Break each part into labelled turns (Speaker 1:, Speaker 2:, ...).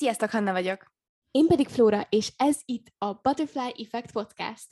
Speaker 1: Sziasztok, Hanna vagyok!
Speaker 2: Én pedig Flóra, és ez itt a Butterfly Effect Podcast.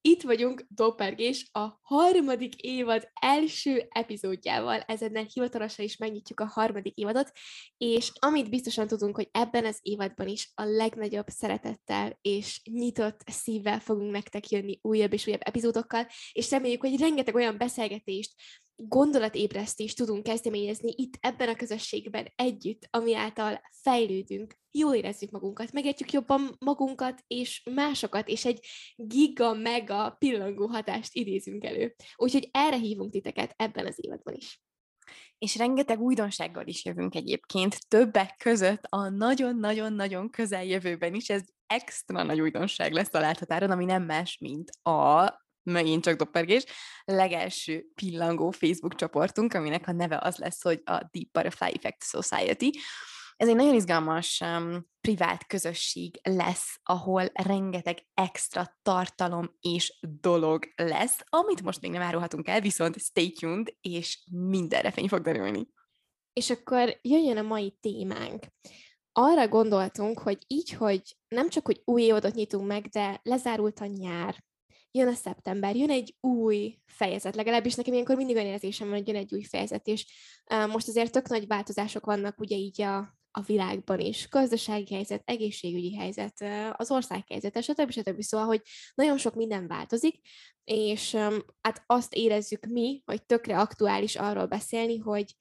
Speaker 2: Itt vagyunk Doppergés a harmadik évad első epizódjával, ezennel hivatalosan is megnyitjuk a harmadik évadot, és amit biztosan tudunk, hogy ebben az évadban is a legnagyobb szeretettel és nyitott szívvel fogunk nektek jönni újabb és újabb epizódokkal, és reméljük, hogy rengeteg olyan beszélgetést, gondolatébresztést tudunk kezdeményezni itt ebben a közösségben együtt, ami által fejlődünk, jól érezzük magunkat, megértjük jobban magunkat és másokat, és egy giga-mega pillangó hatást idézünk elő. Úgyhogy erre hívunk titeket ebben az évadban is.
Speaker 1: És rengeteg újdonsággal is jövünk egyébként, többek között a nagyon-nagyon-nagyon közeljövőben is, ez extra nagy újdonság lesz a láthatáron, ami nem más, mint a megint csak doppergés, legelső pillangó Facebook csoportunk, aminek a neve az lesz, hogy a Deep Butterfly Effect Society. Ez egy nagyon izgalmas um, privát közösség lesz, ahol rengeteg extra tartalom és dolog lesz, amit most még nem árulhatunk el, viszont stay tuned, és mindenre fény fog derülni.
Speaker 2: És akkor jöjjön a mai témánk. Arra gondoltunk, hogy így, hogy nem csak, hogy új évadot nyitunk meg, de lezárult a nyár, jön a szeptember, jön egy új fejezet, legalábbis nekem ilyenkor mindig olyan érzésem van, hogy jön egy új fejezet, és most azért tök nagy változások vannak ugye így a, a világban is. Gazdasági helyzet, egészségügyi helyzet, az ország helyzete, stb. stb. Szóval, hogy nagyon sok minden változik, és hát azt érezzük mi, hogy tökre aktuális arról beszélni, hogy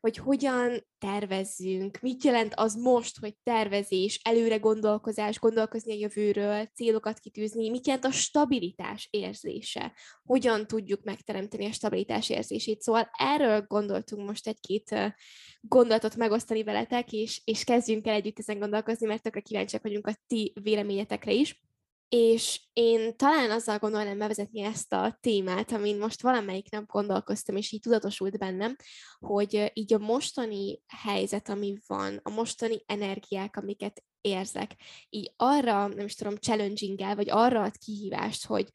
Speaker 2: hogy hogyan tervezzünk, mit jelent az most, hogy tervezés, előre gondolkozás, gondolkozni a jövőről, célokat kitűzni, mit jelent a stabilitás érzése, hogyan tudjuk megteremteni a stabilitás érzését. Szóval erről gondoltunk most egy-két gondolatot megosztani veletek, és, és kezdjünk el együtt ezen gondolkozni, mert tökre kíváncsiak vagyunk a ti véleményetekre is. És én talán azzal gondolnám bevezetni ezt a témát, amin most valamelyik nap gondolkoztam, és így tudatosult bennem, hogy így a mostani helyzet, ami van, a mostani energiák, amiket érzek, így arra, nem is tudom, challenging vagy arra ad kihívást, hogy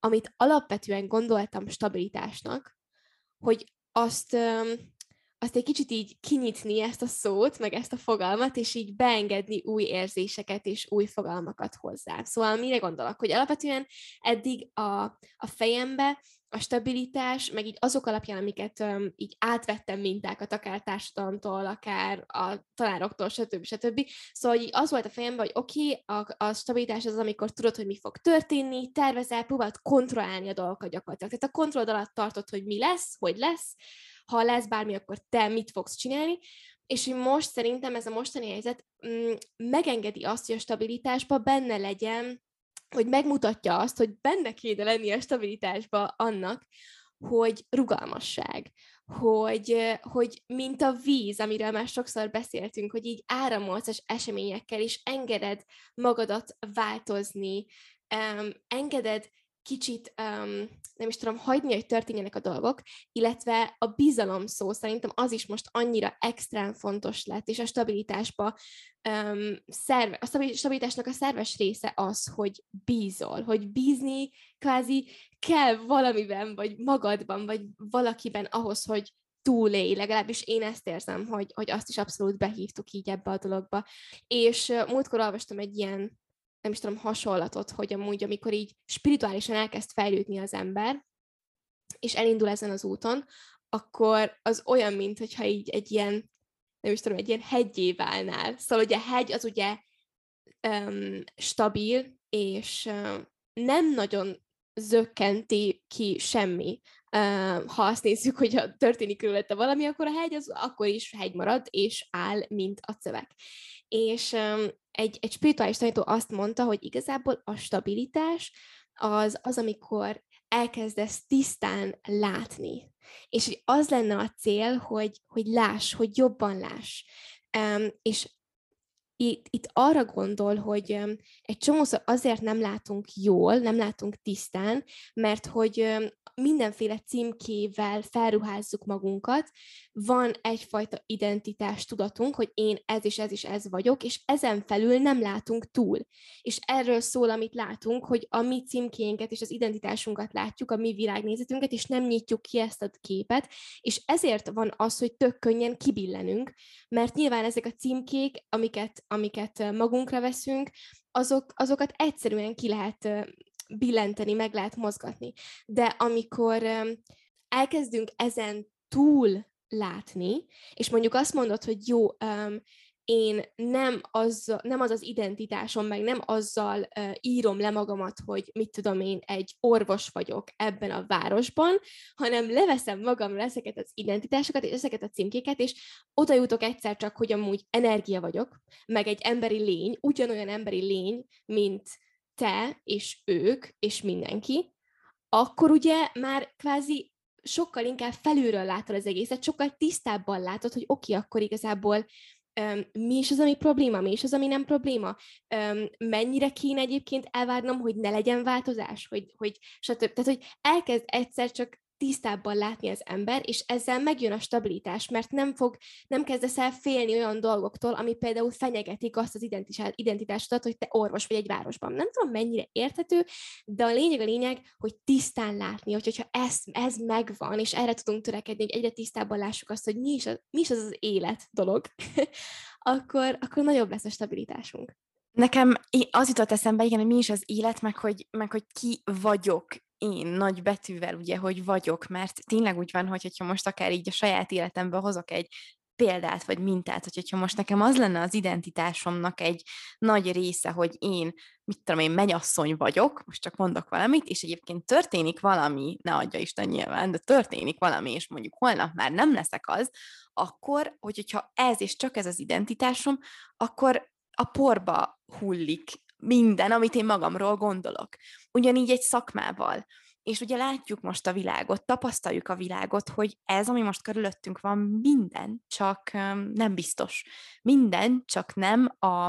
Speaker 2: amit alapvetően gondoltam stabilitásnak, hogy azt azt egy kicsit így kinyitni ezt a szót, meg ezt a fogalmat, és így beengedni új érzéseket és új fogalmakat hozzá. Szóval mire gondolok, hogy alapvetően eddig a, a fejembe a stabilitás, meg így azok alapján, amiket um, így átvettem mintákat, akár társadalomtól, akár a tanároktól, stb. stb. Szóval így az volt a fejemben, hogy oké, okay, a, a stabilitás az, amikor tudod, hogy mi fog történni, tervezel, próbálod kontrollálni a dolgokat gyakorlatilag. Tehát a kontroll alatt tartod, hogy mi lesz, hogy lesz, ha lesz bármi, akkor te mit fogsz csinálni, és hogy most szerintem ez a mostani helyzet mm, megengedi azt, hogy a stabilitásban benne legyen, hogy megmutatja azt, hogy benne kéne lenni a stabilitásba annak, hogy rugalmasság, hogy, hogy mint a víz, amiről már sokszor beszéltünk, hogy így áramolsz az eseményekkel, és engeded magadat változni, um, engeded kicsit, um, nem is tudom, hagyni, hogy történjenek a dolgok, illetve a bizalom szó szerintem az is most annyira extrán fontos lett, és a stabilitásba um, szerve, a stabilitásnak a szerves része az, hogy bízol, hogy bízni kvázi kell valamiben, vagy magadban, vagy valakiben ahhoz, hogy túlélj, legalábbis én ezt érzem, hogy, hogy azt is abszolút behívtuk így ebbe a dologba. És múltkor olvastam egy ilyen nem is tudom, hasonlatot, hogy amúgy, amikor így spirituálisan elkezd fejlődni az ember, és elindul ezen az úton, akkor az olyan, mint hogyha így egy ilyen, nem is tudom, egy ilyen hegyé válnál. Szóval ugye a hegy az ugye um, stabil, és um, nem nagyon zökkenti ki semmi. Uh, ha azt nézzük, hogy történik körülötte valami, akkor a hegy az akkor is hegy marad, és áll, mint a szöveg. És um, egy, egy spirituális tanító azt mondta, hogy igazából a stabilitás az az, amikor elkezdesz tisztán látni. És hogy az lenne a cél, hogy, hogy láss, hogy jobban láss. Um, és itt, itt arra gondol, hogy egy csomószor azért nem látunk jól, nem látunk tisztán, mert hogy mindenféle címkével felruházzuk magunkat, van egyfajta identitás tudatunk, hogy én ez és ez is ez vagyok, és ezen felül nem látunk túl. És erről szól, amit látunk, hogy a mi címkénket és az identitásunkat látjuk, a mi világnézetünket, és nem nyitjuk ki ezt a képet, és ezért van az, hogy tök könnyen kibillenünk, mert nyilván ezek a címkék, amiket, amiket magunkra veszünk, azok, azokat egyszerűen ki lehet billenteni, meg lehet mozgatni. De amikor elkezdünk ezen túl látni, és mondjuk azt mondod, hogy jó, én nem az, nem az az identitásom, meg nem azzal uh, írom le magamat, hogy mit tudom én, egy orvos vagyok ebben a városban, hanem leveszem magamra ezeket az identitásokat, és ezeket a címkéket, és oda jutok egyszer csak, hogy amúgy energia vagyok, meg egy emberi lény, ugyanolyan emberi lény, mint te és ők és mindenki, akkor ugye már kvázi sokkal inkább felülről látod az egészet, sokkal tisztábban látod, hogy oké, okay, akkor igazából um, mi is az, ami probléma, mi is az, ami nem probléma, um, mennyire kéne egyébként elvárnom, hogy ne legyen változás, hogy, hogy stb. Tehát, hogy elkezd egyszer csak tisztábban látni az ember, és ezzel megjön a stabilitás, mert nem fog, nem kezdesz el félni olyan dolgoktól, ami például fenyegetik azt az identitásodat, hogy te orvos vagy egy városban. Nem tudom, mennyire érthető, de a lényeg a lényeg, hogy tisztán látni, hogy, hogyha ez, ez megvan, és erre tudunk törekedni, hogy egyre tisztábban lássuk azt, hogy mi is az, mi is az, az élet dolog, akkor, akkor nagyobb lesz a stabilitásunk.
Speaker 1: Nekem az jutott eszembe, igen, hogy mi is az élet, meg hogy, meg hogy ki vagyok én nagy betűvel, ugye, hogy vagyok, mert tényleg úgy van, hogy hogyha most akár így a saját életemben hozok egy példát vagy mintát, hogy hogyha most nekem az lenne az identitásomnak egy nagy része, hogy én, mit tudom én, mennyasszony vagyok, most csak mondok valamit, és egyébként történik valami, ne adja Isten nyilván, de történik valami, és mondjuk holnap már nem leszek az, akkor, hogy hogyha ez és csak ez az identitásom, akkor a porba hullik minden, amit én magamról gondolok. Ugyanígy egy szakmával. És ugye látjuk most a világot, tapasztaljuk a világot, hogy ez, ami most körülöttünk van, minden csak nem biztos. Minden csak nem a,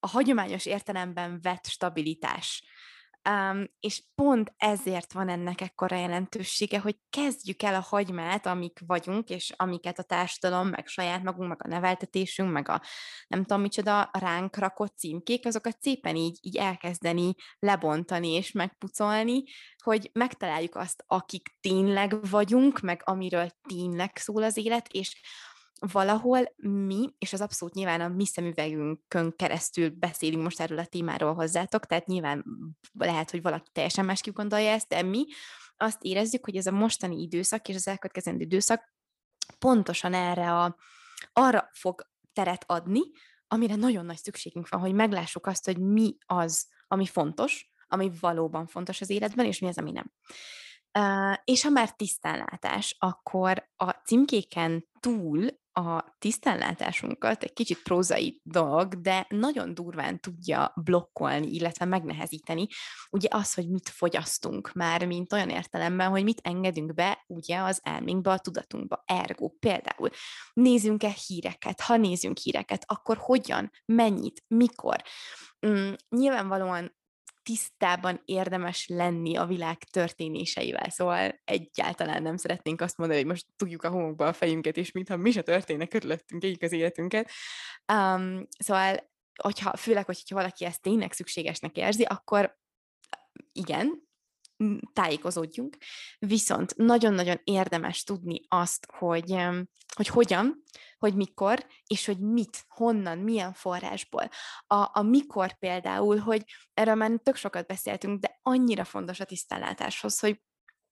Speaker 1: a hagyományos értelemben vett stabilitás. Um, és pont ezért van ennek ekkora jelentősége, hogy kezdjük el a hagymát, amik vagyunk, és amiket a társadalom, meg saját magunk, meg a neveltetésünk, meg a nem tudom micsoda ránk rakott címkék, azokat szépen így, így elkezdeni lebontani és megpucolni, hogy megtaláljuk azt, akik tényleg vagyunk, meg amiről tényleg szól az élet, és valahol mi, és az abszolút nyilván a mi szemüvegünkön keresztül beszélünk most erről a témáról hozzátok, tehát nyilván lehet, hogy valaki teljesen másképp gondolja ezt, de mi azt érezzük, hogy ez a mostani időszak és az elkövetkezendő időszak pontosan erre a, arra fog teret adni, amire nagyon nagy szükségünk van, hogy meglássuk azt, hogy mi az, ami fontos, ami valóban fontos az életben, és mi az, ami nem. És ha már tisztánlátás, akkor a címkéken túl a tisztánlátásunkat egy kicsit prózai dolog, de nagyon durván tudja blokkolni, illetve megnehezíteni, ugye az, hogy mit fogyasztunk már, mint olyan értelemben, hogy mit engedünk be ugye az elménkbe, a tudatunkba. Ergo például nézzünk-e híreket, ha nézünk híreket, akkor hogyan, mennyit, mikor. Mm, nyilvánvalóan tisztában érdemes lenni a világ történéseivel. Szóval egyáltalán nem szeretnénk azt mondani, hogy most tudjuk a homokba a fejünket, és mintha mi se történne körülöttünk, éljük az életünket. Um, szóval, hogyha, főleg, hogyha valaki ezt tényleg szükségesnek érzi, akkor igen, tájékozódjunk, viszont nagyon-nagyon érdemes tudni azt, hogy, hogy hogyan, hogy mikor, és hogy mit, honnan, milyen forrásból. A, a mikor például, hogy erről már tök sokat beszéltünk, de annyira fontos a tisztánlátáshoz, hogy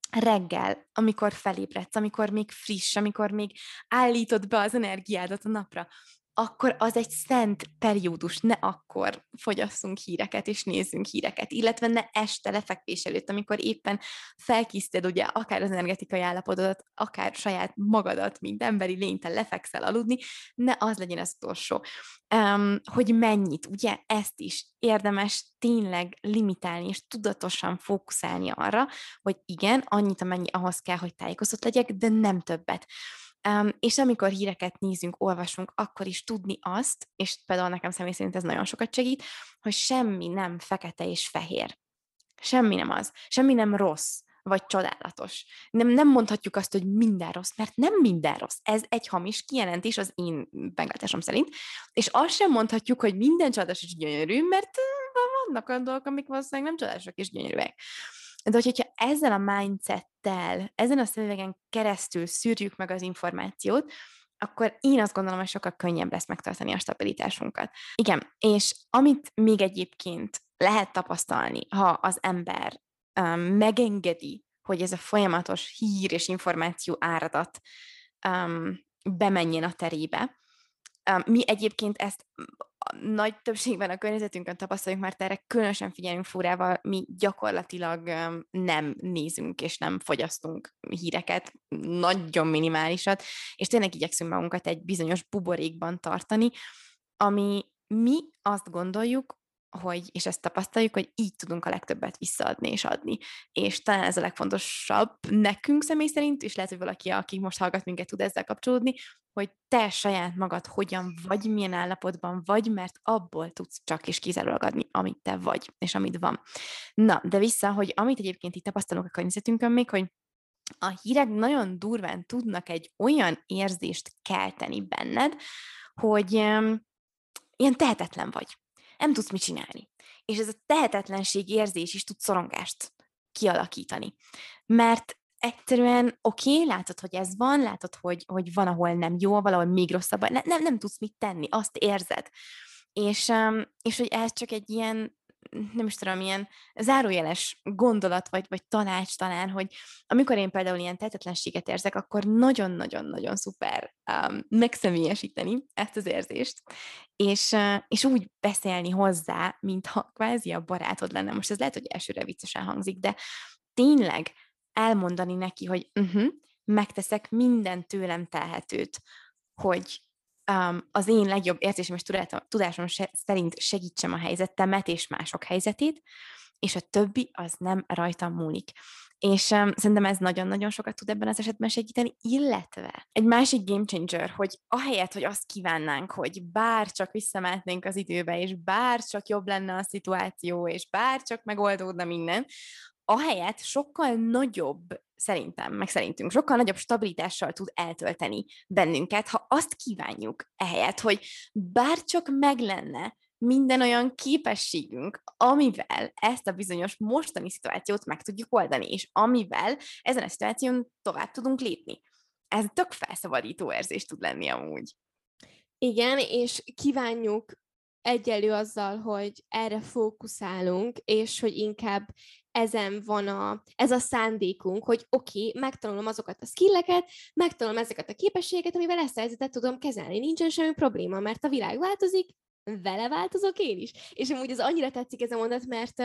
Speaker 1: reggel, amikor felébredsz, amikor még friss, amikor még állítod be az energiádat a napra, akkor az egy szent periódus, ne akkor fogyasszunk híreket és nézzünk híreket, illetve ne este lefekvés előtt, amikor éppen felkiszted ugye akár az energetikai állapotodat, akár saját magadat, mint emberi lényte lefekszel aludni, ne az legyen az utolsó. Um, hogy mennyit, ugye ezt is érdemes tényleg limitálni és tudatosan fókuszálni arra, hogy igen, annyit, amennyi ahhoz kell, hogy tájékozott legyek, de nem többet. Um, és amikor híreket nézünk, olvasunk, akkor is tudni azt, és például nekem személy szerint ez nagyon sokat segít, hogy semmi nem fekete és fehér. Semmi nem az. Semmi nem rossz vagy csodálatos. Nem, nem mondhatjuk azt, hogy minden rossz, mert nem minden rossz. Ez egy hamis kijelentés az én meglátásom szerint, és azt sem mondhatjuk, hogy minden csodálatos és gyönyörű, mert vannak olyan dolgok, amik valószínűleg nem csodálatok és gyönyörűek. De hogyha ezzel a mindsettel, ezen a szemüvegen keresztül szűrjük meg az információt, akkor én azt gondolom, hogy sokkal könnyebb lesz megtartani a stabilitásunkat. Igen, és amit még egyébként lehet tapasztalni, ha az ember um, megengedi, hogy ez a folyamatos hír és információ áradat um, bemenjen a terébe. Um, mi egyébként ezt nagy többségben a környezetünkön tapasztaljuk, mert erre különösen figyelünk furával, mi gyakorlatilag nem nézünk és nem fogyasztunk híreket, nagyon minimálisat, és tényleg igyekszünk magunkat egy bizonyos buborékban tartani, ami mi azt gondoljuk, hogy, és ezt tapasztaljuk, hogy így tudunk a legtöbbet visszaadni és adni. És talán ez a legfontosabb nekünk személy szerint, és lehet, hogy valaki, aki most hallgat minket, tud ezzel kapcsolódni, hogy te saját magad hogyan vagy, milyen állapotban vagy, mert abból tudsz csak és kizárólag adni, amit te vagy, és amit van. Na, de vissza, hogy amit egyébként itt tapasztalunk a környezetünkön még, hogy a hírek nagyon durván tudnak egy olyan érzést kelteni benned, hogy ilyen tehetetlen vagy nem tudsz mit csinálni. És ez a tehetetlenség érzés is tud szorongást kialakítani. Mert egyszerűen oké, okay, látod, hogy ez van, látod, hogy, hogy van, ahol nem jó, valahol még rosszabb, ne, nem, nem tudsz mit tenni, azt érzed. És, és hogy ez csak egy ilyen nem is tudom, ilyen zárójeles gondolat, vagy, vagy tanács talán, hogy amikor én például ilyen tehetetlenséget érzek, akkor nagyon-nagyon-nagyon szuper um, megszemélyesíteni ezt az érzést, és, és úgy beszélni hozzá, mintha kvázi a barátod lenne. Most ez lehet, hogy elsőre viccesen hangzik, de tényleg elmondani neki, hogy uh-huh, megteszek minden tőlem telhetőt, hogy um, az én legjobb érzésem és tudásom szerint segítsem a helyzetemet és mások helyzetét, és a többi az nem rajtam múlik. És um, szerintem ez nagyon-nagyon sokat tud ebben az esetben segíteni, illetve egy másik game changer, hogy ahelyett, hogy azt kívánnánk, hogy bár csak visszamehetnénk az időbe, és bár csak jobb lenne a szituáció, és bár csak megoldódna minden, ahelyett sokkal nagyobb, szerintem, meg szerintünk, sokkal nagyobb stabilitással tud eltölteni bennünket, ha azt kívánjuk ehelyett, hogy bárcsak meg lenne minden olyan képességünk, amivel ezt a bizonyos mostani szituációt meg tudjuk oldani, és amivel ezen a szituáción tovább tudunk lépni. Ez tök felszabadító érzés tud lenni amúgy.
Speaker 2: Igen, és kívánjuk egyelő azzal, hogy erre fókuszálunk, és hogy inkább ezen van a, ez a szándékunk, hogy oké, okay, megtanulom azokat a skilleket, megtanulom ezeket a képességeket, amivel ezt a helyzetet tudom kezelni. Nincsen semmi probléma, mert a világ változik, vele változok én is. És amúgy ez annyira tetszik ez a mondat, mert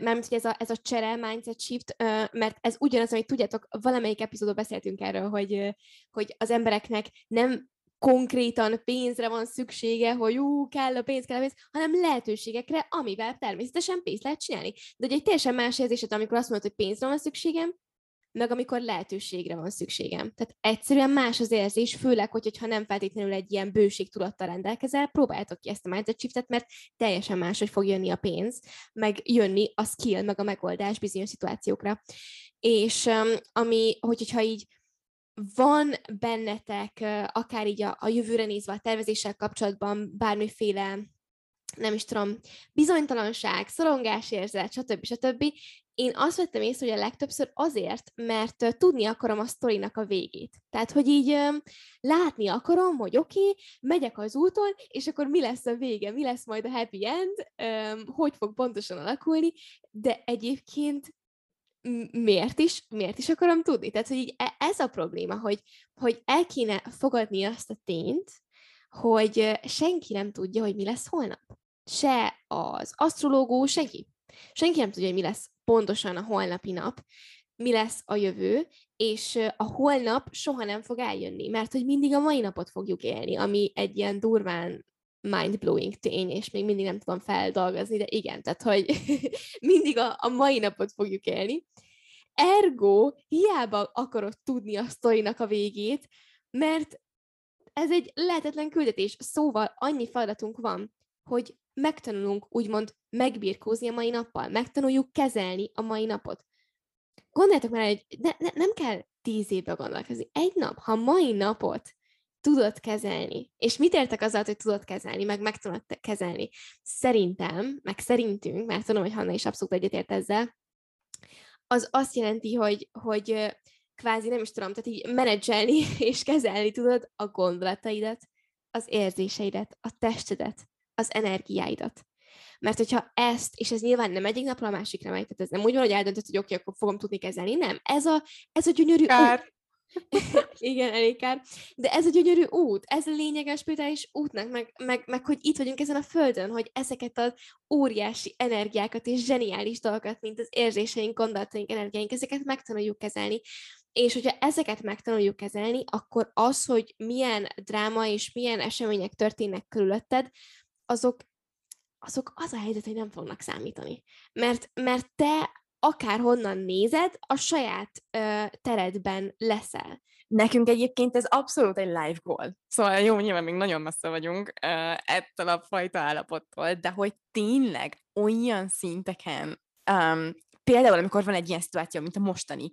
Speaker 2: mert hogy ez a, ez a csere, mindset shift, mert ez ugyanaz, amit tudjátok, valamelyik epizódban beszéltünk erről, hogy, hogy az embereknek nem konkrétan pénzre van szüksége, hogy ú, kell a pénz, kell a pénz, hanem lehetőségekre, amivel természetesen pénzt lehet csinálni. De hogy egy teljesen más érzéset, amikor azt mondod, hogy pénzre van szükségem, meg amikor lehetőségre van szükségem. Tehát egyszerűen más az érzés, főleg, hogy, hogyha nem feltétlenül egy ilyen bőség tudattal rendelkezel, próbáljátok ki ezt a mindset shiftet, mert teljesen más, hogy fog jönni a pénz, meg jönni a skill, meg a megoldás bizonyos szituációkra. És um, ami, hogy, hogyha így van bennetek, akár így a, a jövőre nézve a tervezéssel kapcsolatban bármiféle nem is tudom, bizonytalanság, szorongásérzet, stb. stb. Én azt vettem észre, hogy a legtöbbször azért, mert tudni akarom a sztorinak a végét. Tehát, hogy így látni akarom, hogy oké, okay, megyek az úton, és akkor mi lesz a vége, mi lesz majd a happy end, hogy fog pontosan alakulni, de egyébként miért is, miért is akarom tudni? Tehát, hogy így e, ez a probléma, hogy, hogy el kéne fogadni azt a tényt, hogy senki nem tudja, hogy mi lesz holnap. Se az asztrológus, senki. Senki nem tudja, hogy mi lesz pontosan a holnapi nap, mi lesz a jövő, és a holnap soha nem fog eljönni, mert hogy mindig a mai napot fogjuk élni, ami egy ilyen durván mind-blowing tény, és még mindig nem tudom feldolgozni, de igen, tehát, hogy mindig a, a mai napot fogjuk élni. Ergo, hiába akarod tudni a sztorinak a végét, mert ez egy lehetetlen küldetés. Szóval annyi feladatunk van, hogy megtanulunk úgymond megbirkózni a mai nappal, megtanuljuk kezelni a mai napot. gondoljátok már, hogy ne, ne, nem kell tíz évbe gondolkozni. Egy nap, ha mai napot tudod kezelni, és mit értek azzal, hogy tudod kezelni, meg meg tudod kezelni? Szerintem, meg szerintünk, mert tudom, hogy Hanna is abszolút egyetért ezzel, az azt jelenti, hogy, hogy kvázi nem is tudom, tehát így menedzselni és kezelni tudod a gondolataidat, az érzéseidet, a testedet, az energiáidat. Mert hogyha ezt, és ez nyilván nem egyik napról a másikra megy, tehát ez nem úgy van, hogy eldöntött, hogy oké, okay, akkor fogom tudni kezelni, nem. Ez a, ez a gyönyörű
Speaker 1: Kár.
Speaker 2: Igen, elég kár. De ez a gyönyörű út, ez a lényeges spirituális útnak, meg, meg, meg, hogy itt vagyunk ezen a földön, hogy ezeket az óriási energiákat és zseniális dolgokat, mint az érzéseink, gondolataink, energiáink, ezeket megtanuljuk kezelni. És hogyha ezeket megtanuljuk kezelni, akkor az, hogy milyen dráma és milyen események történnek körülötted, azok, azok az a helyzet, hogy nem fognak számítani. Mert, mert te akár honnan nézed, a saját ö, teredben leszel.
Speaker 1: Nekünk egyébként ez abszolút egy live goal. Szóval jó, nyilván még nagyon messze vagyunk uh, ettől a fajta állapottól, de hogy tényleg olyan szinteken, um, például amikor van egy ilyen szituáció, mint a mostani,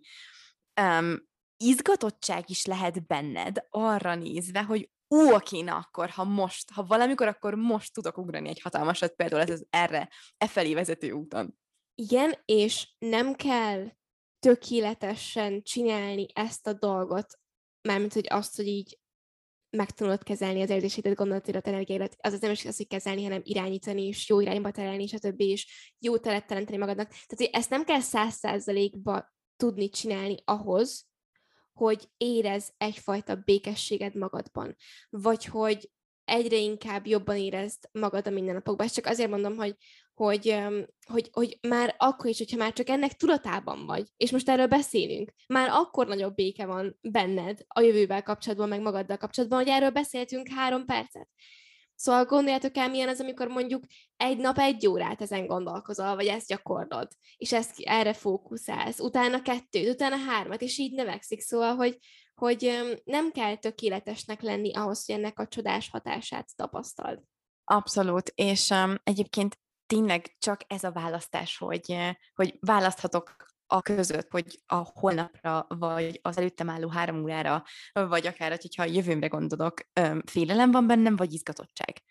Speaker 1: um, izgatottság is lehet benned arra nézve, hogy ó, oké, na akkor, ha most, ha valamikor, akkor most tudok ugrani egy hatalmasat, például ez az erre, e felé vezető úton.
Speaker 2: Igen, és nem kell tökéletesen csinálni ezt a dolgot, mármint, hogy azt, hogy így megtanulod kezelni az érzéseidet, gondolatidat, energiáidat, az nem is az, hogy kezelni, hanem irányítani, és jó irányba terelni, és a többi, és jó teret teremteni magadnak. Tehát, hogy ezt nem kell száz százalékba tudni csinálni ahhoz, hogy érez egyfajta békességed magadban, vagy hogy egyre inkább jobban érezd magad a mindennapokban. Ezt csak azért mondom, hogy hogy, hogy, hogy már akkor is, hogyha már csak ennek tudatában vagy, és most erről beszélünk, már akkor nagyobb béke van benned a jövővel kapcsolatban, meg magaddal kapcsolatban, hogy erről beszéltünk három percet. Szóval gondoljátok el, milyen az, amikor mondjuk egy nap egy órát ezen gondolkozol, vagy ezt gyakorlod, és ezt erre fókuszálsz, utána kettőt, utána hármat, és így növekszik. Szóval, hogy, hogy nem kell tökéletesnek lenni ahhoz, hogy ennek a csodás hatását tapasztald.
Speaker 1: Abszolút, és um, egyébként tényleg csak ez a választás, hogy, eh, hogy választhatok a között, hogy a holnapra, vagy az előttem álló három órára, vagy akár, hogyha a jövőmre gondolok, félelem van bennem, vagy izgatottság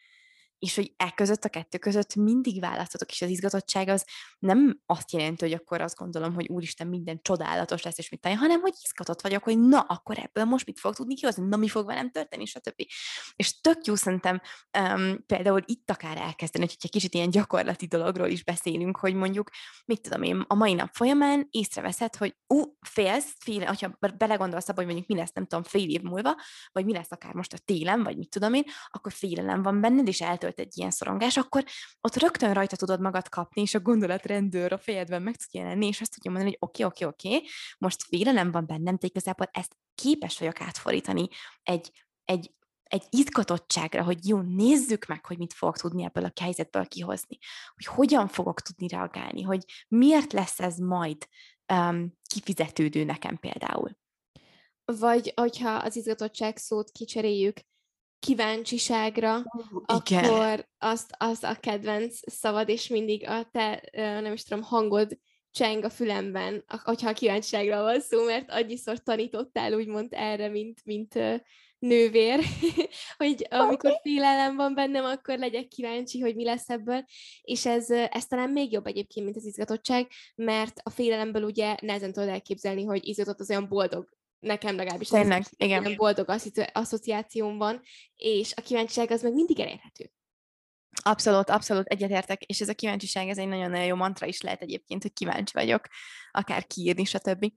Speaker 1: és hogy e között, a kettő között mindig választhatok, és az izgatottság az nem azt jelenti, hogy akkor azt gondolom, hogy úristen, minden csodálatos lesz, és mit tenni, hanem hogy izgatott vagyok, hogy na, akkor ebből most mit fog tudni kihozni, na, mi fog velem történni, stb. És tök jó szerintem um, például itt akár elkezdeni, hogy egy kicsit ilyen gyakorlati dologról is beszélünk, hogy mondjuk, mit tudom én, a mai nap folyamán észreveszed, hogy ú, félsz, fél, hogyha belegondolsz abba, hogy mondjuk mi lesz, nem tudom, fél év múlva, vagy mi lesz akár most a télen, vagy mit tudom én, akkor félelem van benned, és eltölt volt egy ilyen szorongás, akkor ott rögtön rajta tudod magad kapni, és a gondolatrendőr a fejedben meg tud jelenni, és azt tudja mondani, hogy oké, okay, oké, okay, oké, okay, most félelem van bennem, de igazából ezt képes vagyok átfordítani egy, egy, egy izgatottságra, hogy jó, nézzük meg, hogy mit fogok tudni ebből a helyzetből kihozni, hogy hogyan fogok tudni reagálni, hogy miért lesz ez majd um, kifizetődő nekem például.
Speaker 2: Vagy hogyha az izgatottság szót kicseréljük kíváncsiságra, uh, akkor azt, az a kedvenc szavad, és mindig a te, nem is tudom, hangod cseng a fülemben, hogyha a kíváncsiságra van szó, mert annyiszor tanítottál úgymond erre, mint, mint nővér, hogy amikor félelem van bennem, akkor legyek kíváncsi, hogy mi lesz ebből, és ez, ez talán még jobb egyébként, mint az izgatottság, mert a félelemből ugye nehezen tudod elképzelni, hogy izgatott az olyan boldog nekem legalábbis
Speaker 1: Tényleg, igen.
Speaker 2: boldog asszociációm van, és a kíváncsiság az meg mindig elérhető.
Speaker 1: Abszolút, abszolút egyetértek, és ez a kíváncsiság, ez egy nagyon-nagyon jó mantra is lehet egyébként, hogy kíváncsi vagyok, akár kiírni, stb.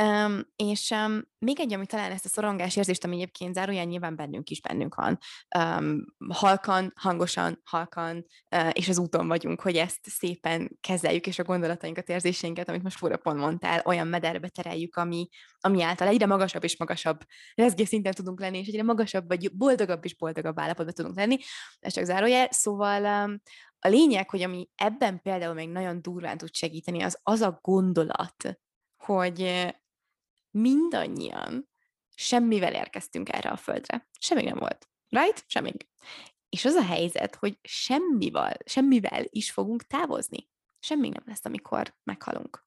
Speaker 1: Um, és um, még egy, ami talán ezt a szorongás érzést, ami egyébként záróján nyilván bennünk is bennünk van, um, halkan, hangosan, halkan, uh, és az úton vagyunk, hogy ezt szépen kezeljük, és a gondolatainkat, érzéseinket, amit most fura pont mondtál, olyan mederbe tereljük, ami, ami által egyre magasabb és magasabb rezgés szinten tudunk lenni, és egyre magasabb, vagy boldogabb és boldogabb állapotban tudunk lenni. Ez csak zárójel. Szóval um, a lényeg, hogy ami ebben például még nagyon durván tud segíteni, az az a gondolat, hogy mindannyian semmivel érkeztünk erre a földre. Semmi nem volt. Right? Semmi. És az a helyzet, hogy semmivel, semmivel is fogunk távozni. Semmi nem lesz, amikor meghalunk.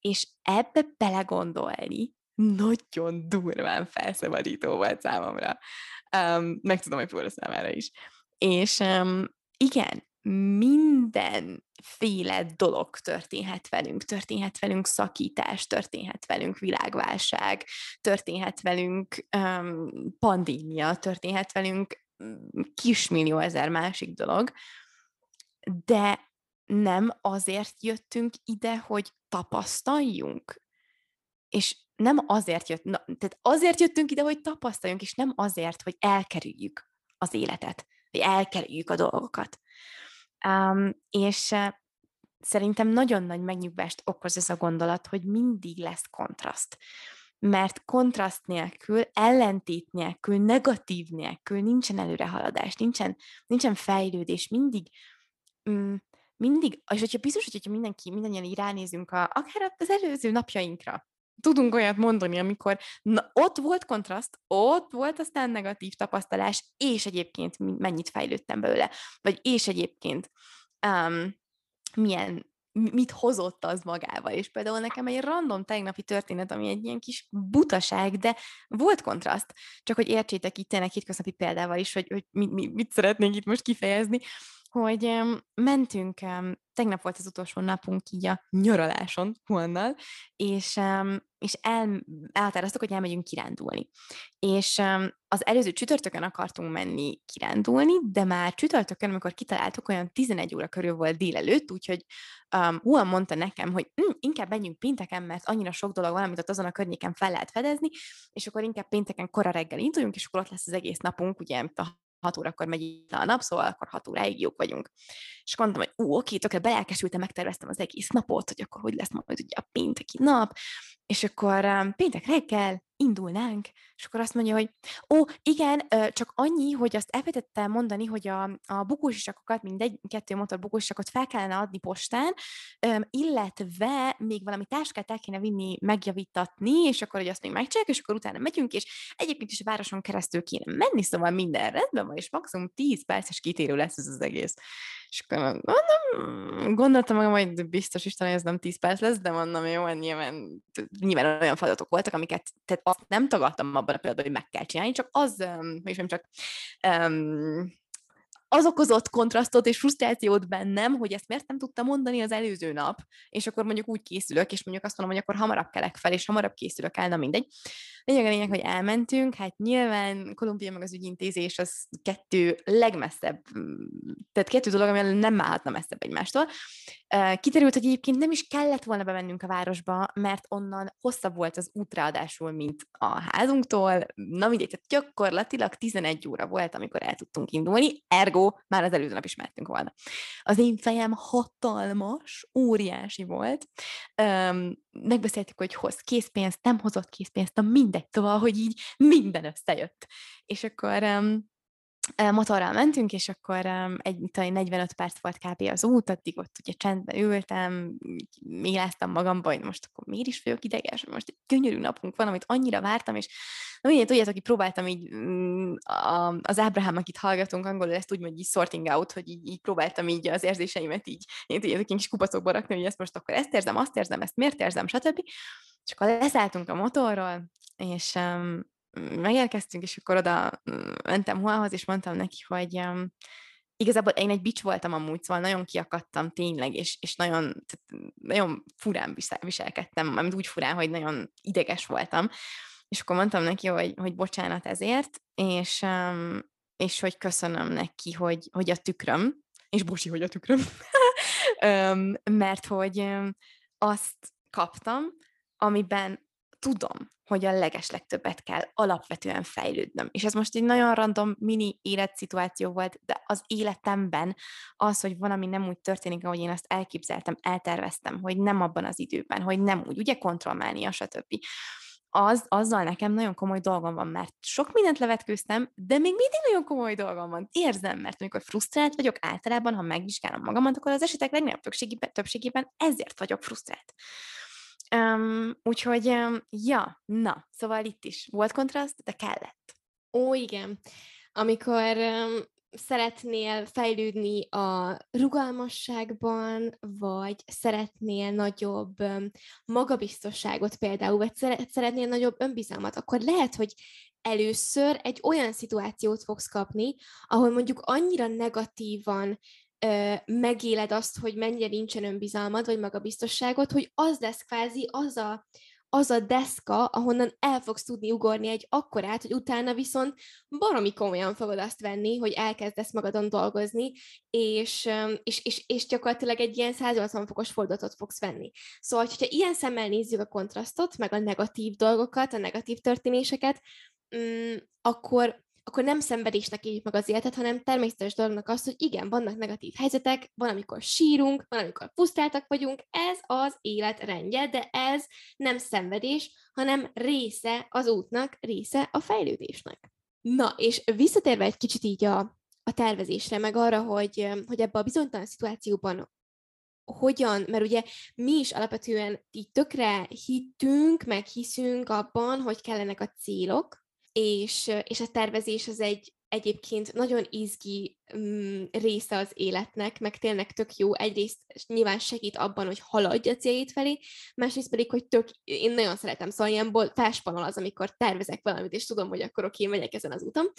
Speaker 1: És ebbe belegondolni nagyon durván felszabadító volt számomra. Um, meg tudom, hogy Flóra számára is. És um, igen, mindenféle dolog történhet velünk. Történhet velünk szakítás, történhet velünk világválság, történhet velünk um, pandémia, történhet velünk kismillió ezer másik dolog, de nem azért jöttünk ide, hogy tapasztaljunk. És nem azért jött, na, tehát azért jöttünk ide, hogy tapasztaljunk, és nem azért, hogy elkerüljük az életet, vagy elkerüljük a dolgokat. Um, és uh, szerintem nagyon nagy megnyugvást okoz ez a gondolat, hogy mindig lesz kontraszt. Mert kontraszt nélkül, ellentét nélkül, negatív nélkül nincsen előrehaladás, nincsen, nincsen fejlődés, mindig, mm, mindig, és hogyha biztos, hogyha mindenki, mindannyian így ránézünk a, akár az előző napjainkra, tudunk olyat mondani, amikor na, ott volt kontraszt, ott volt aztán negatív tapasztalás, és egyébként mennyit fejlődtem belőle, vagy és egyébként um, milyen, mit hozott az magával. És például nekem egy random tegnapi történet, ami egy ilyen kis butaság, de volt kontraszt. Csak hogy értsétek itt tényleg hétköznapi példával is, hogy, hogy mit, mit, mit szeretnénk itt most kifejezni hogy mentünk, tegnap volt az utolsó napunk így a nyaraláson Juannal, és, és el, elhatároztuk, hogy elmegyünk kirándulni. És az előző csütörtökön akartunk menni kirándulni, de már csütörtökön, amikor kitaláltuk, olyan 11 óra körül volt délelőtt, úgyhogy um, Juan mondta nekem, hogy hm, inkább menjünk pénteken, mert annyira sok dolog van, amit ott azon a környéken fel lehet fedezni, és akkor inkább pénteken kora reggel induljunk, és akkor ott lesz az egész napunk, ugye a 6 órakor megy a nap, szóval akkor 6 óráig jók vagyunk. És mondtam, hogy ú, oké, tökre belelkesültem, megterveztem az egész napot, hogy akkor hogy lesz majd ugye a pénteki nap, és akkor um, péntek reggel indulnánk, és akkor azt mondja, hogy ó, igen, csak annyi, hogy azt elfelejtettem mondani, hogy a, a bukósisakokat, mindegy, kettő motor bukósisakot fel kellene adni postán, illetve még valami táskát el kéne vinni, megjavítatni, és akkor, hogy azt még megcsináljuk, és akkor utána megyünk, és egyébként is a városon keresztül kéne menni, szóval minden rendben van, és maximum 10 perces kitérő lesz ez az egész. És akkor mondom, gondoltam magam, hogy biztos Isten, ez nem 10 perc lesz, de mondom, jó, nyilván, nyilván olyan feladatok voltak, amiket tehát azt nem tagadtam abban a pillanatban, hogy meg kell csinálni, csak az, és nem csak um, az okozott kontrasztot és frusztrációt bennem, hogy ezt miért nem tudtam mondani az előző nap, és akkor mondjuk úgy készülök, és mondjuk azt mondom, hogy akkor hamarabb kelek fel, és hamarabb készülök el, na mindegy. Lényeg a lényeg, hogy elmentünk, hát nyilván Kolumbia meg az ügyintézés az kettő legmesszebb, tehát kettő dolog, ami nem állhatna messzebb egymástól. Kiterült, hogy egyébként nem is kellett volna bemennünk a városba, mert onnan hosszabb volt az út ráadásul, mint a házunktól. Na mindegy, tehát gyakorlatilag 11 óra volt, amikor el tudtunk indulni, ergo már az előző nap is mehetünk volna. Az én fejem hatalmas, óriási volt. Megbeszéltük, hogy hoz készpénzt, nem hozott készpénzt, na mindegy, szóval, hogy így minden összejött. És akkor um, motorral mentünk, és akkor egy 45 perc volt kb. az út, addig ott ugye csendben ültem, méláztam magamba, hogy most akkor miért is vagyok ideges, most egy gyönyörű napunk van, amit annyira vártam, és na mindjárt tudjátok, hogy próbáltam így mm, az Ábrahám, akit hallgatunk angolul, ezt úgy mondja, sorting out, hogy így, így próbáltam így az érzéseimet így, én tudjátok, ilyen kis kupacokba rakni, hogy ezt most akkor ezt érzem, azt érzem, ezt miért érzem, stb. És akkor leszálltunk a motorról, és um, megérkeztünk, és akkor oda mm, mentem Huahoz, és mondtam neki, hogy igazából én egy bics voltam amúgy, szóval nagyon kiakadtam tényleg, és, és nagyon, tehát nagyon furán viselkedtem, amit úgy furán, hogy nagyon ideges voltam. És akkor mondtam neki, hogy, hogy bocsánat ezért, és, és hogy köszönöm neki, hogy, hogy a tükröm, és bocsi, hogy a tükröm, mert hogy azt kaptam, amiben tudom, hogy a legeslegtöbbet kell alapvetően fejlődnöm. És ez most egy nagyon random mini életszituáció volt, de az életemben az, hogy valami nem úgy történik, ahogy én azt elképzeltem, elterveztem, hogy nem abban az időben, hogy nem úgy, ugye kontrollmánia, stb. Az, azzal nekem nagyon komoly dolgom van, mert sok mindent levetkőztem, de még mindig nagyon komoly dolgom van. Érzem, mert amikor frusztrált vagyok, általában, ha megvizsgálom magamat, akkor az esetek legnagyobb többségében, többségében ezért vagyok frusztrált. Um, úgyhogy, um, ja, na, szóval itt is volt kontraszt, de kellett.
Speaker 2: Ó, igen. Amikor um, szeretnél fejlődni a rugalmasságban, vagy szeretnél nagyobb magabiztosságot például, vagy szeretnél nagyobb önbizalmat, akkor lehet, hogy először egy olyan szituációt fogsz kapni, ahol mondjuk annyira negatívan megéled azt, hogy mennyire nincsen önbizalmad, vagy magabiztosságod, hogy az lesz kvázi az a, az a deszka, ahonnan el fogsz tudni ugorni egy akkorát, hogy utána viszont baromi komolyan fogod azt venni, hogy elkezdesz magadon dolgozni, és, és, és, és gyakorlatilag egy ilyen 180 fokos fordulatot fogsz venni. Szóval, hogyha ilyen szemmel nézzük a kontrasztot, meg a negatív dolgokat, a negatív történéseket, mm, akkor akkor nem szenvedésnek éljük meg az életet, hanem természetes dolognak azt, hogy igen, vannak negatív helyzetek, van, amikor sírunk, van, amikor pusztáltak vagyunk, ez az élet rendje, de ez nem szenvedés, hanem része az útnak, része a fejlődésnek. Na, és visszatérve egy kicsit így a, a tervezésre, meg arra, hogy, hogy ebbe a bizonytalan szituációban hogyan, mert ugye mi is alapvetően így tökre hittünk, meg hiszünk abban, hogy kellenek a célok, és, és a tervezés az egy egyébként nagyon izgi um, része az életnek, meg tényleg tök jó. Egyrészt nyilván segít abban, hogy haladj a céljét felé, másrészt pedig, hogy tök, én nagyon szeretem, szóval ilyenból felspanol az, amikor tervezek valamit, és tudom, hogy akkor oké, megyek ezen az úton.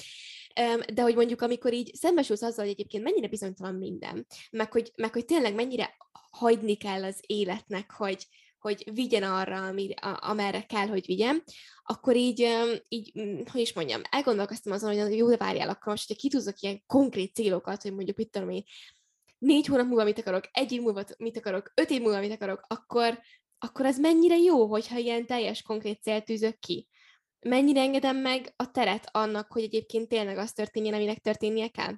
Speaker 2: De hogy mondjuk, amikor így szembesülsz azzal, hogy egyébként mennyire bizonytalan minden, meg hogy, meg hogy tényleg mennyire hagyni kell az életnek, hogy, hogy vigyen arra, amire, amerre kell, hogy vigyen, akkor így, így, hogy is mondjam, elgondolkoztam azon, hogy jó, de várjál, akkor most, hogyha kitúzok ilyen konkrét célokat, hogy mondjuk, mit tudom én, négy hónap múlva mit akarok, egy év múlva mit akarok, öt év múlva mit akarok, akkor, akkor ez mennyire jó, hogyha ilyen teljes konkrét célt tűzök ki. Mennyire engedem meg a teret annak, hogy egyébként tényleg az történjen, aminek történnie kell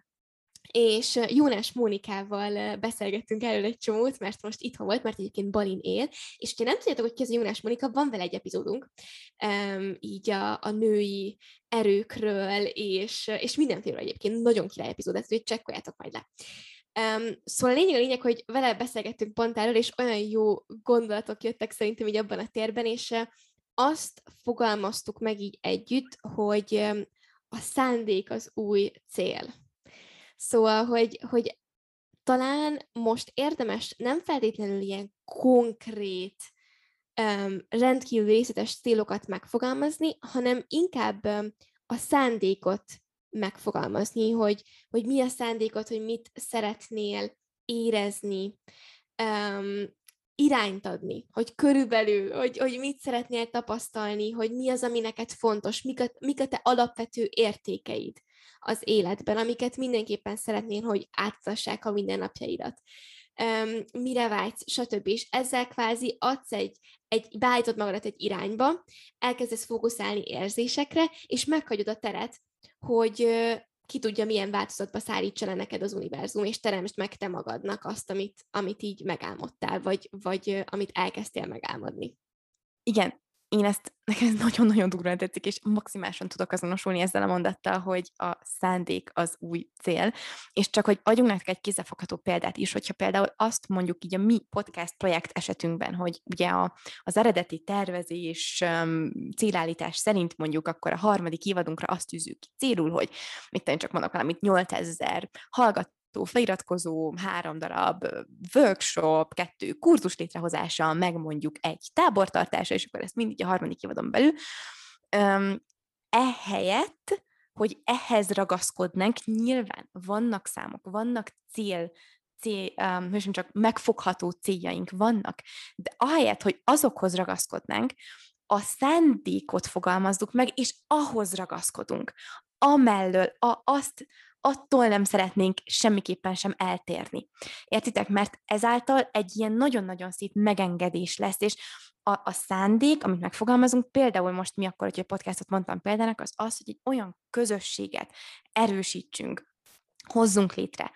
Speaker 2: és Jónás Mónikával beszélgettünk erről egy csomót, mert most itthon volt, mert egyébként Balin él, és ha nem tudjátok, hogy ki az Jónás Mónika, van vele egy epizódunk, um, így a, a női erőkről, és, és mindenféle egyébként nagyon király epizód, ezt hogy csekkoljátok majd le. Um, szóval a lényeg a lényeg, hogy vele beszélgettünk pont erről, és olyan jó gondolatok jöttek szerintem így abban a térben, és azt fogalmaztuk meg így együtt, hogy a szándék az új cél. Szóval, hogy, hogy talán most érdemes nem feltétlenül ilyen konkrét, um, rendkívül részletes célokat megfogalmazni, hanem inkább um, a szándékot megfogalmazni, hogy, hogy mi a szándékot, hogy mit szeretnél érezni, um, irányt adni, hogy körülbelül, hogy, hogy mit szeretnél tapasztalni, hogy mi az, ami neked fontos, mik a, mik a te alapvető értékeid az életben, amiket mindenképpen szeretnél, hogy átadhassák a mindennapjaidat. Mire vágysz, stb. És ezzel kvázi adsz egy, egy beállítod magadat egy irányba, elkezdesz fókuszálni érzésekre, és meghagyod a teret, hogy ki tudja, milyen változatba szállítsa le neked az univerzum, és teremtsd meg te magadnak azt, amit, amit így megálmodtál, vagy, vagy amit elkezdtél megálmodni.
Speaker 1: Igen, én ezt, nekem ez nagyon-nagyon durván tetszik, és maximálisan tudok azonosulni ezzel a mondattal, hogy a szándék az új cél, és csak, hogy adjunk nektek egy kézzelfogható példát is, hogyha például azt mondjuk így a mi podcast projekt esetünkben, hogy ugye a, az eredeti tervezés, um, célállítás szerint mondjuk akkor a harmadik évadunkra azt tűzünk ki célul, hogy mit csak mondok valamit, 8000 hallgat feliratkozó, három darab workshop, kettő kurzus létrehozása, meg mondjuk egy tábortartása, és akkor ezt mindig a harmadik évadon belül. Ehelyett, hogy ehhez ragaszkodnánk, nyilván vannak számok, vannak cél, cél, um, csak megfogható céljaink vannak, de ahelyett, hogy azokhoz ragaszkodnánk, a szándékot fogalmazzuk meg, és ahhoz ragaszkodunk. Amellől a, azt, attól nem szeretnénk semmiképpen sem eltérni. Értitek? Mert ezáltal egy ilyen nagyon-nagyon szép megengedés lesz, és a, a szándék, amit megfogalmazunk, például most mi akkor, hogy a podcastot mondtam példának, az az, hogy egy olyan közösséget erősítsünk, hozzunk létre,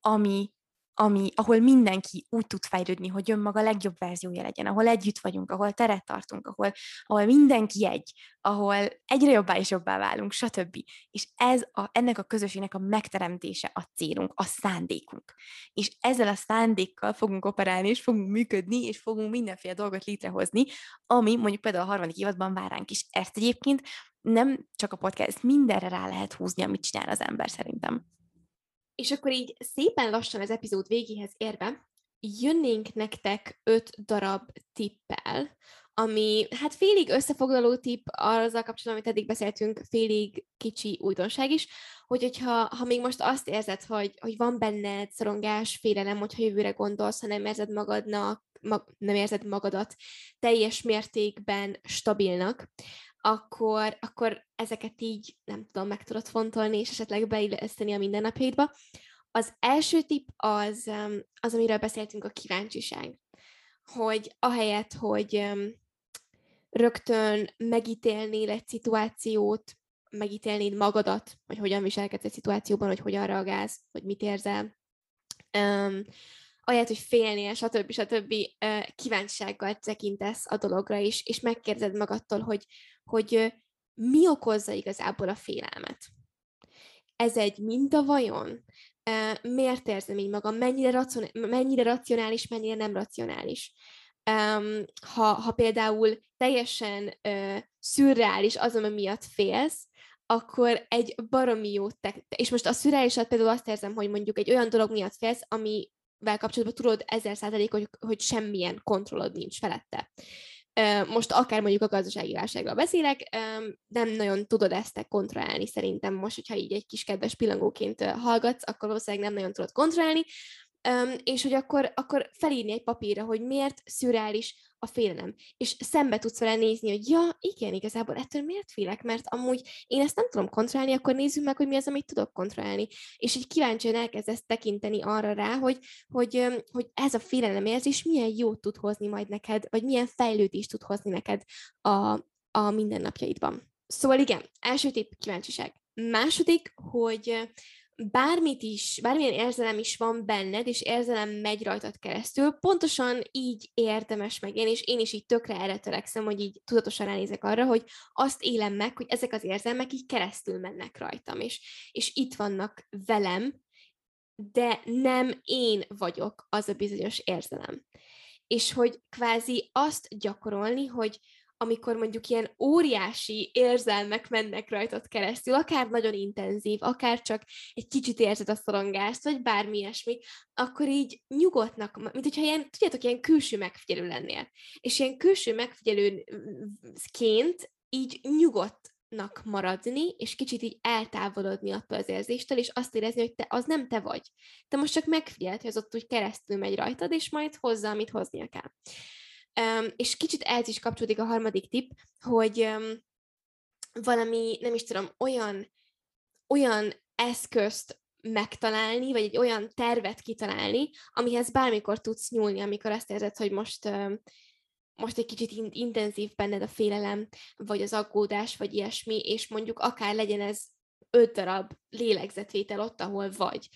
Speaker 1: ami ami, ahol mindenki úgy tud fejlődni, hogy önmaga legjobb verziója legyen, ahol együtt vagyunk, ahol teret tartunk, ahol, ahol mindenki egy, ahol egyre jobbá és jobbá válunk, stb. És ez a, ennek a közösségnek a megteremtése a célunk, a szándékunk. És ezzel a szándékkal fogunk operálni, és fogunk működni, és fogunk mindenféle dolgot létrehozni, ami mondjuk például a harmadik évadban vár ránk is. Ezt egyébként nem csak a podcast, mindenre rá lehet húzni, amit csinál az ember szerintem.
Speaker 2: És akkor így szépen lassan az epizód végéhez érve, jönnénk nektek öt darab tippel, ami hát félig összefoglaló tipp azzal kapcsolatban, amit eddig beszéltünk, félig kicsi újdonság is, hogy hogyha ha még most azt érzed, hogy, hogy van benned szorongás, félelem, hogyha jövőre gondolsz, ha nem érzed magadnak, mag, nem érzed magadat teljes mértékben stabilnak, akkor, akkor ezeket így, nem tudom, meg tudod fontolni, és esetleg beilleszteni a mindennapjaidba. Az első tipp az, az, amiről beszéltünk, a kíváncsiság. Hogy ahelyett, hogy rögtön megítélnél egy szituációt, megítélnéd magadat, hogy hogyan viselkedsz egy szituációban, hogy hogyan reagálsz, hogy mit érzel, ahelyett, hogy félnél, stb. stb. kíváncsisággal tekintesz a dologra is, és megkérdezed magadtól, hogy, hogy mi okozza igazából a félelmet. Ez egy minta vajon? Miért érzem így magam? Mennyire, racion- mennyire racionális, mennyire nem racionális? Ha, ha például teljesen uh, szürreális az, ami miatt félsz, akkor egy baromi jó tek- és most a szürreálisat például azt érzem, hogy mondjuk egy olyan dolog miatt félsz, ami amivel kapcsolatban tudod ezer százalék, hogy, hogy semmilyen kontrollod nincs felette. Most akár mondjuk a gazdasági válságról beszélek, nem nagyon tudod ezt kontrollálni szerintem most, hogyha így egy kis kedves pillangóként hallgatsz, akkor valószínűleg nem nagyon tudod kontrollálni, és hogy akkor, akkor felírni egy papírra, hogy miért szürreális a félelem. És szembe tudsz vele nézni, hogy ja, igen, igazából ettől miért félek, mert amúgy én ezt nem tudom kontrollálni, akkor nézzük meg, hogy mi az, amit tudok kontrollálni. És így kíváncsian elkezdesz tekinteni arra rá, hogy, hogy, hogy ez a félelem érzés milyen jót tud hozni majd neked, vagy milyen fejlődést tud hozni neked a, a mindennapjaidban. Szóval igen, első tipp, kíváncsiság. Második, hogy bármit is, bármilyen érzelem is van benned, és érzelem megy rajtad keresztül, pontosan így érdemes meg én, és én is így tökre erre törekszem, hogy így tudatosan ránézek arra, hogy azt élem meg, hogy ezek az érzelmek így keresztül mennek rajtam, és, és itt vannak velem, de nem én vagyok az a bizonyos érzelem. És hogy kvázi azt gyakorolni, hogy amikor mondjuk ilyen óriási érzelmek mennek rajtad keresztül, akár nagyon intenzív, akár csak egy kicsit érzed a szorongást, vagy bármi ilyesmi, akkor így nyugodtnak, mint hogyha ilyen, tudjátok, ilyen külső megfigyelő lennél. És ilyen külső megfigyelőként így nyugodt maradni, és kicsit így eltávolodni attól az érzéstől, és azt érezni, hogy te az nem te vagy. Te most csak megfigyeld, hogy az ott úgy keresztül megy rajtad, és majd hozzá, amit hoznia kell. És kicsit ez is kapcsolódik a harmadik tipp, hogy um, valami, nem is tudom, olyan, olyan eszközt megtalálni, vagy egy olyan tervet kitalálni, amihez bármikor tudsz nyúlni, amikor azt érzed, hogy most, most egy kicsit in- intenzív benned a félelem, vagy az aggódás, vagy ilyesmi, és mondjuk akár legyen ez öt darab lélegzetvétel ott, ahol vagy.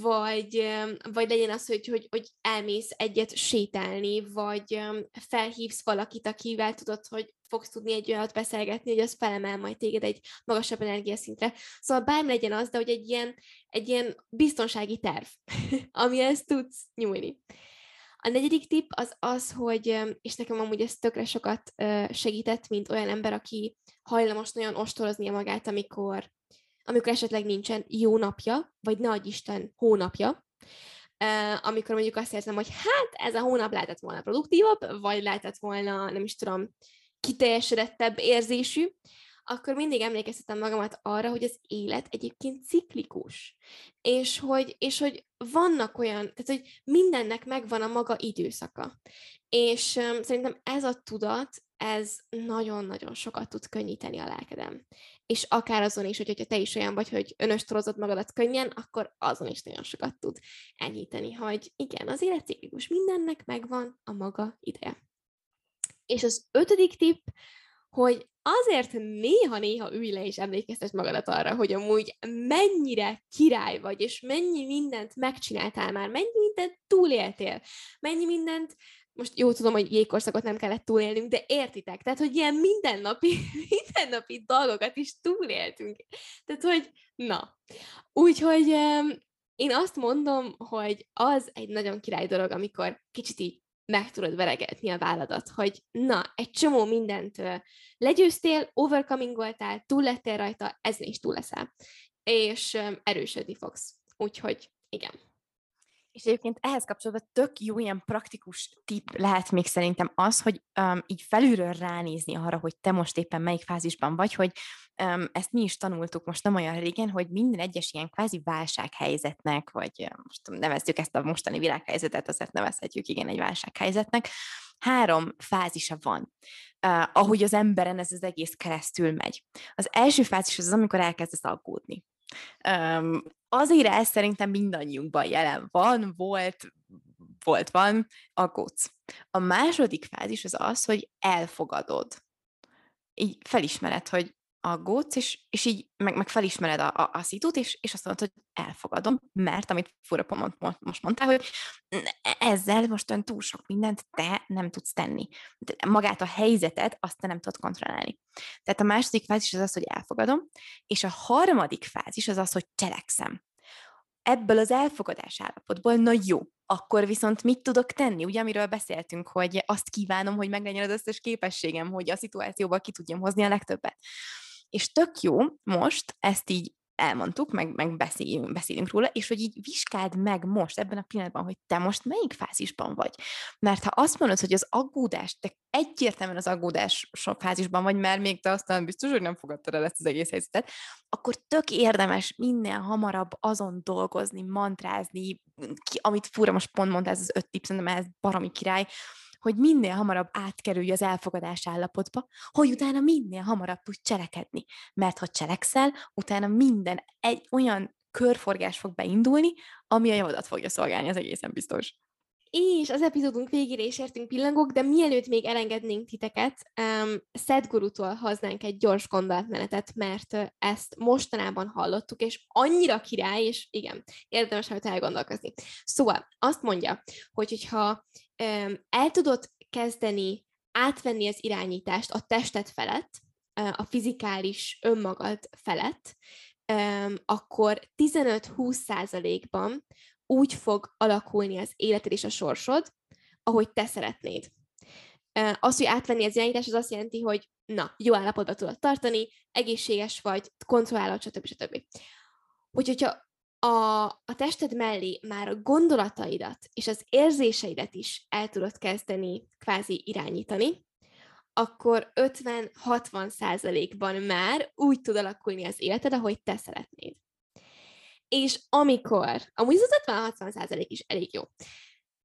Speaker 2: Vagy, vagy legyen az, hogy, hogy, hogy elmész egyet sétálni, vagy felhívsz valakit, akivel tudod, hogy fogsz tudni egy olyat beszélgetni, hogy az felemel majd téged egy magasabb energiaszintre. Szóval bármi legyen az, de hogy egy ilyen, egy ilyen biztonsági terv, amihez tudsz nyúlni. A negyedik tipp az az, hogy, és nekem amúgy ez tökre sokat segített, mint olyan ember, aki hajlamos nagyon ostorozni magát, amikor amikor esetleg nincsen jó napja, vagy nagy Isten hónapja, amikor mondjuk azt érzem, hogy hát ez a hónap lehetett volna produktívabb, vagy lehetett volna, nem is tudom, kiteljesedettebb érzésű, akkor mindig emlékeztetem magamat arra, hogy az élet egyébként ciklikus, és hogy, és hogy vannak olyan, tehát hogy mindennek megvan a maga időszaka. És um, szerintem ez a tudat, ez nagyon-nagyon sokat tud könnyíteni a lelkedem. És akár azon is, hogy, hogyha te is olyan vagy, hogy önöstorozod magadat könnyen, akkor azon is nagyon sokat tud enyhíteni, hogy igen, az élet ciklikus, mindennek megvan a maga ideje. És az ötödik tipp, hogy azért néha-néha ülj le és emlékeztes magadat arra, hogy amúgy mennyire király vagy, és mennyi mindent megcsináltál már, mennyi mindent túléltél, mennyi mindent most jó tudom, hogy jégkorszakot nem kellett túlélnünk, de értitek, tehát, hogy ilyen mindennapi, mindennapi dolgokat is túléltünk. Tehát, hogy na. Úgyhogy én azt mondom, hogy az egy nagyon király dolog, amikor kicsit így meg tudod veregetni a válladat, hogy na, egy csomó mindent legyőztél, overcomingoltál, túl lettél rajta, ezen is túl leszel, és erősödni fogsz. Úgyhogy igen.
Speaker 1: És egyébként ehhez kapcsolatban tök jó ilyen praktikus tipp lehet még szerintem az, hogy um, így felülről ránézni arra, hogy te most éppen melyik fázisban vagy, hogy um, ezt mi is tanultuk most nem olyan régen, hogy minden egyes ilyen kvázi válsághelyzetnek, vagy most nevezzük ezt a mostani világhelyzetet, azért nevezhetjük igen egy válsághelyzetnek, három fázisa van, uh, ahogy az emberen ez az egész keresztül megy. Az első fázis az, amikor elkezdesz aggódni. Um, azért ez szerintem mindannyiunkban jelen van, volt, volt, van, aggódsz. A második fázis az az, hogy elfogadod. Így felismered, hogy aggódsz, és, és így meg, meg felismered a, a, a szitut, és, és azt mondod, hogy elfogadom, mert amit fura most, mondtál, hogy ezzel most ön túl sok mindent te nem tudsz tenni. Magát a helyzetet azt te nem tudod kontrollálni. Tehát a második fázis az az, hogy elfogadom, és a harmadik fázis az az, hogy cselekszem. Ebből az elfogadás állapotból, na jó, akkor viszont mit tudok tenni? Ugye, amiről beszéltünk, hogy azt kívánom, hogy meglegyen az összes képességem, hogy a szituációban ki tudjam hozni a legtöbbet. És tök jó most ezt így elmondtuk, meg, meg beszéljünk, beszélünk róla, és hogy így vizsgáld meg most, ebben a pillanatban, hogy te most melyik fázisban vagy. Mert ha azt mondod, hogy az aggódás, te egyértelműen az aggódás fázisban vagy, mert még te aztán biztos, hogy nem fogadtad el ezt az egész helyzetet, akkor tök érdemes minél hamarabb azon dolgozni, mantrázni, ki, amit fura most pont mondta, ez az öt tipp, szerintem ez baromi király, hogy minél hamarabb átkerülj az elfogadás állapotba, hogy utána minél hamarabb tudj cselekedni. Mert ha cselekszel, utána minden egy olyan körforgás fog beindulni, ami a javadat fogja szolgálni, az egészen biztos.
Speaker 2: És az epizódunk végére is értünk pillangók, de mielőtt még elengednénk titeket, um, Szedgurutól hoznánk egy gyors gondolatmenetet, mert ezt mostanában hallottuk, és annyira király, és igen, érdemes rajta elgondolkozni. Szóval azt mondja, hogy hogyha um, el tudod kezdeni átvenni az irányítást a testet felett, a fizikális önmagad felett, akkor 15-20 százalékban úgy fog alakulni az életed és a sorsod, ahogy te szeretnéd. Az, hogy átvenni az irányítás, az azt jelenti, hogy na, jó állapotban tudod tartani, egészséges vagy, kontrollálod, stb. stb. Hogy, hogyha a, a tested mellé már a gondolataidat és az érzéseidet is el tudod kezdeni kvázi irányítani, akkor 50-60 százalékban már úgy tud alakulni az életed, ahogy te szeretnéd. És amikor, amúgy az 50-60 százalék is elég jó,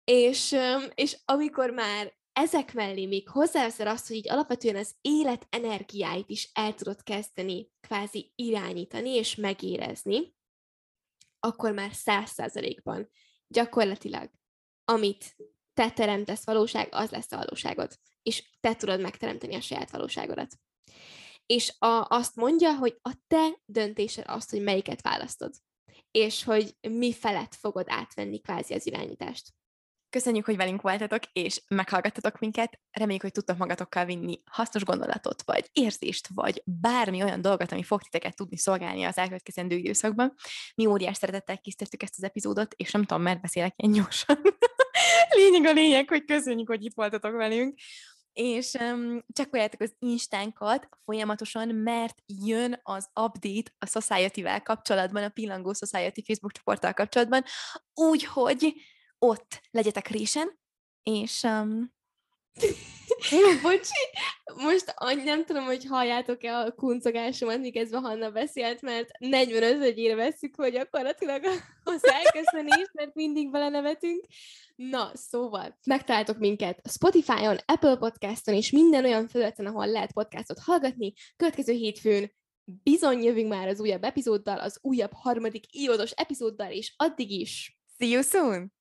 Speaker 2: és, és amikor már ezek mellé még hozzáveszed azt, hogy így alapvetően az élet energiáit is el tudod kezdeni kvázi irányítani és megérezni, akkor már száz százalékban gyakorlatilag, amit te teremtesz valóság, az lesz a valóságod. És te tudod megteremteni a saját valóságodat. És a, azt mondja, hogy a te döntésed azt, hogy melyiket választod és hogy mi felett fogod átvenni kvázi az irányítást.
Speaker 1: Köszönjük, hogy velünk voltatok, és meghallgattatok minket. Reméljük, hogy tudtok magatokkal vinni hasznos gondolatot, vagy érzést, vagy bármi olyan dolgot, ami fog titeket tudni szolgálni az elkövetkezendő időszakban. Mi óriás szeretettel készítettük ezt az epizódot, és nem tudom, mert beszélek ilyen gyorsan. lényeg a lényeg, hogy köszönjük, hogy itt voltatok velünk és um, csekkoljátok az instánkat folyamatosan, mert jön az update a Society-vel kapcsolatban, a Pillangó Society Facebook csoporttal kapcsolatban, úgyhogy ott legyetek résen, és um,
Speaker 2: Bocsi, most nem tudom, hogy halljátok-e a kuncogásomat, miközben Hanna beszélt, mert 45 ére veszük, hogy gyakorlatilag az elköszönés, mert mindig belenevetünk. Na, szóval megtaláltok minket Spotify-on, Apple Podcast-on és minden olyan felületen, ahol lehet podcastot hallgatni. Következő hétfőn bizony jövünk már az újabb epizóddal, az újabb harmadik iodos epizóddal, és addig is.
Speaker 1: See you soon!